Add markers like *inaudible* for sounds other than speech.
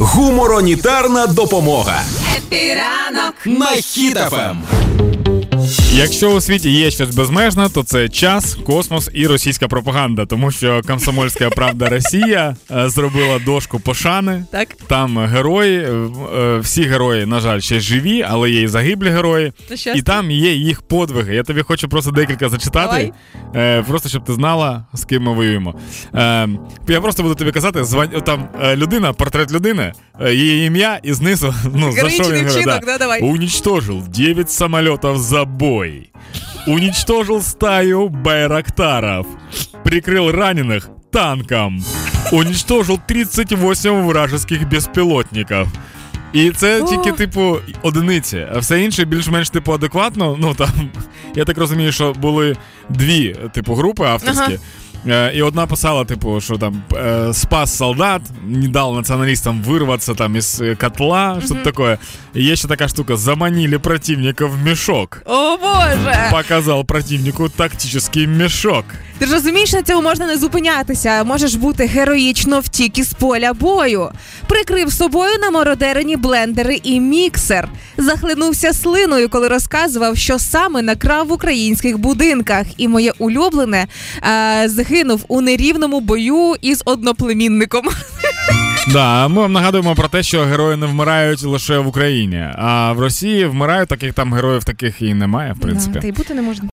Гуморонітарна допомога. Happy ранок на Хіт FM. Якщо у світі є щось безмежне, то це час, космос і російська пропаганда, тому що комсомольська правда *laughs* Росія е, зробила дошку пошани. Так. Там герої, е, е, всі герої, на жаль, ще живі, але є і загиблі герої. І там є їх подвиги. Я тобі хочу просто декілька зачитати, е, просто щоб ти знала, з ким ми воюємо. Я просто буду тобі казати, там людина, портрет людини, її ім'я і знизу, *laughs* ну, за що він да, давай. Уничтожил 9 самолетов за бой. Уничтожил стаю байрактаров. Прикрыл раненых танком. Уничтожил 38 вражеских безпілотників. І це тільки, типу, одиниці. А все інше більш-менш типу адекватно. Ну там, я так розумію, що були дві, типу, групи авторські. Е, І одна писала, типу, що там е, спас солдат, не дав націоналістам вирватися там із е, котла, що таке. І є ще така штука: заманили противника в мішок. О Боже! Показав противнику тактичний мішок. Ти ж розумієш, на цьому можна не зупинятися. Можеш бути героїчно втік із поля бою. Прикрив собою намородерені блендери і міксер. Захлинувся слиною, коли розказував, що саме накрав в українських будинках. І моє улюблене е, загинув у нерівному бою із одноплемінником. Да, ми вам нагадуємо про те, що герої не вмирають лише в Україні, а в Росії вмирають таких там героїв таких і немає, в принципі. Та й бути не можна.